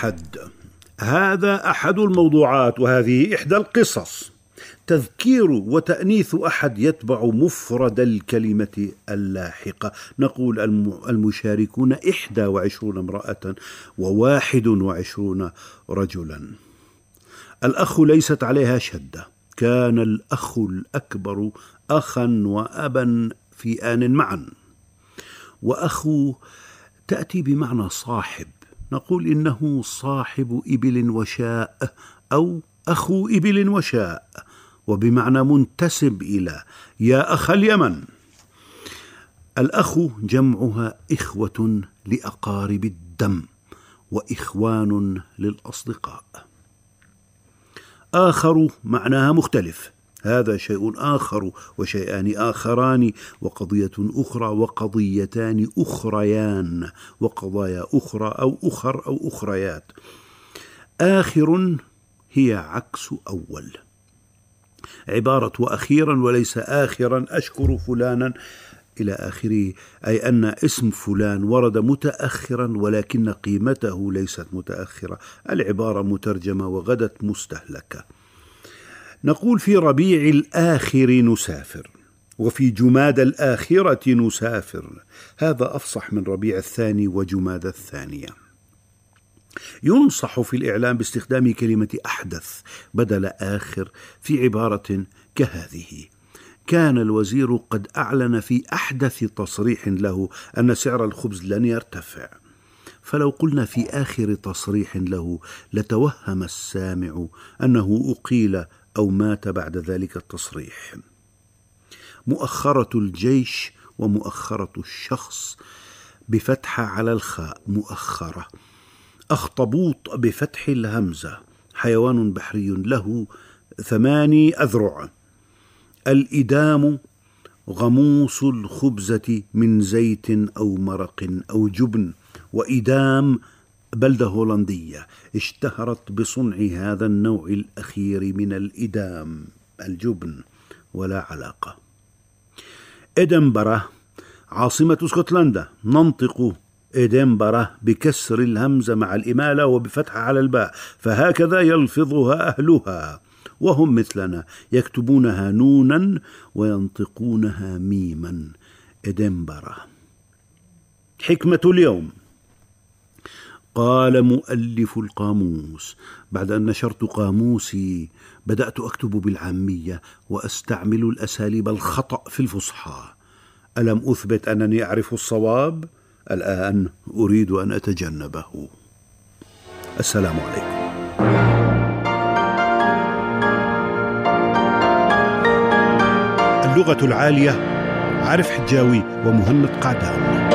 أحد. هذا أحد الموضوعات وهذه إحدى القصص. تذكير وتأنيث أحد يتبع مفرد الكلمة اللاحقة. نقول المشاركون إحدى وعشرون امرأة وواحد وعشرون رجلا. الأخ ليست عليها شدة كان الأخ الأكبر أخا وأبا في آن معا. وأخو تأتي بمعنى صاحب. نقول إنه صاحب إبل وشاء أو أخو إبل وشاء وبمعنى منتسب إلى يا أخ اليمن. الأخ جمعها إخوة لأقارب الدم وإخوان للأصدقاء. آخر معناها مختلف. هذا شيء آخر وشيئان آخران وقضية أخرى وقضيتان أخريان وقضايا أخرى أو أخر أو أخريات. آخر هي عكس أول. عبارة وأخيرا وليس آخرا أشكر فلانا إلى آخره أي أن اسم فلان ورد متأخرا ولكن قيمته ليست متأخرة. العبارة مترجمة وغدت مستهلكة. نقول في ربيع الآخر نسافر وفي جماد الآخرة نسافر. هذا أفصح من ربيع الثاني وجماد الثانية. ينصح في الإعلام باستخدام كلمة أحدث بدل آخر في عبارة كهذه كان الوزير قد أعلن في أحدث تصريح له أن سعر الخبز لن يرتفع فلو قلنا في آخر تصريح له لتوهم السامع أنه أقيل أو مات بعد ذلك التصريح. مؤخرة الجيش ومؤخرة الشخص بفتحة على الخاء مؤخرة. أخطبوط بفتح الهمزة. حيوان بحري له ثماني أذرع. الإدام غموس الخبزة من زيت أو مرق أو جبن. وإدام بلدة هولندية اشتهرت بصنع هذا النوع الأخير من الإدام الجبن ولا علاقة. إدنبرة عاصمة اسكتلندا ننطق إدنبرة بكسر الهمزة مع الإمالة وبفتحة على الباء فهكذا يلفظها أهلها. وهم مثلنا يكتبونها نونا وينطقونها ميما. إدنبرة. حكمة اليوم. قال مؤلف القاموس بعد أن نشرت قاموسي بدأت أكتب بالعامية وأستعمل الأساليب الخطأ في الفصحى. ألم أثبت أنني أعرف الصواب؟ الآن أريد أن أتجنبه. السلام عليكم. اللغة العالية عارف حجاوي ومهند قعدان.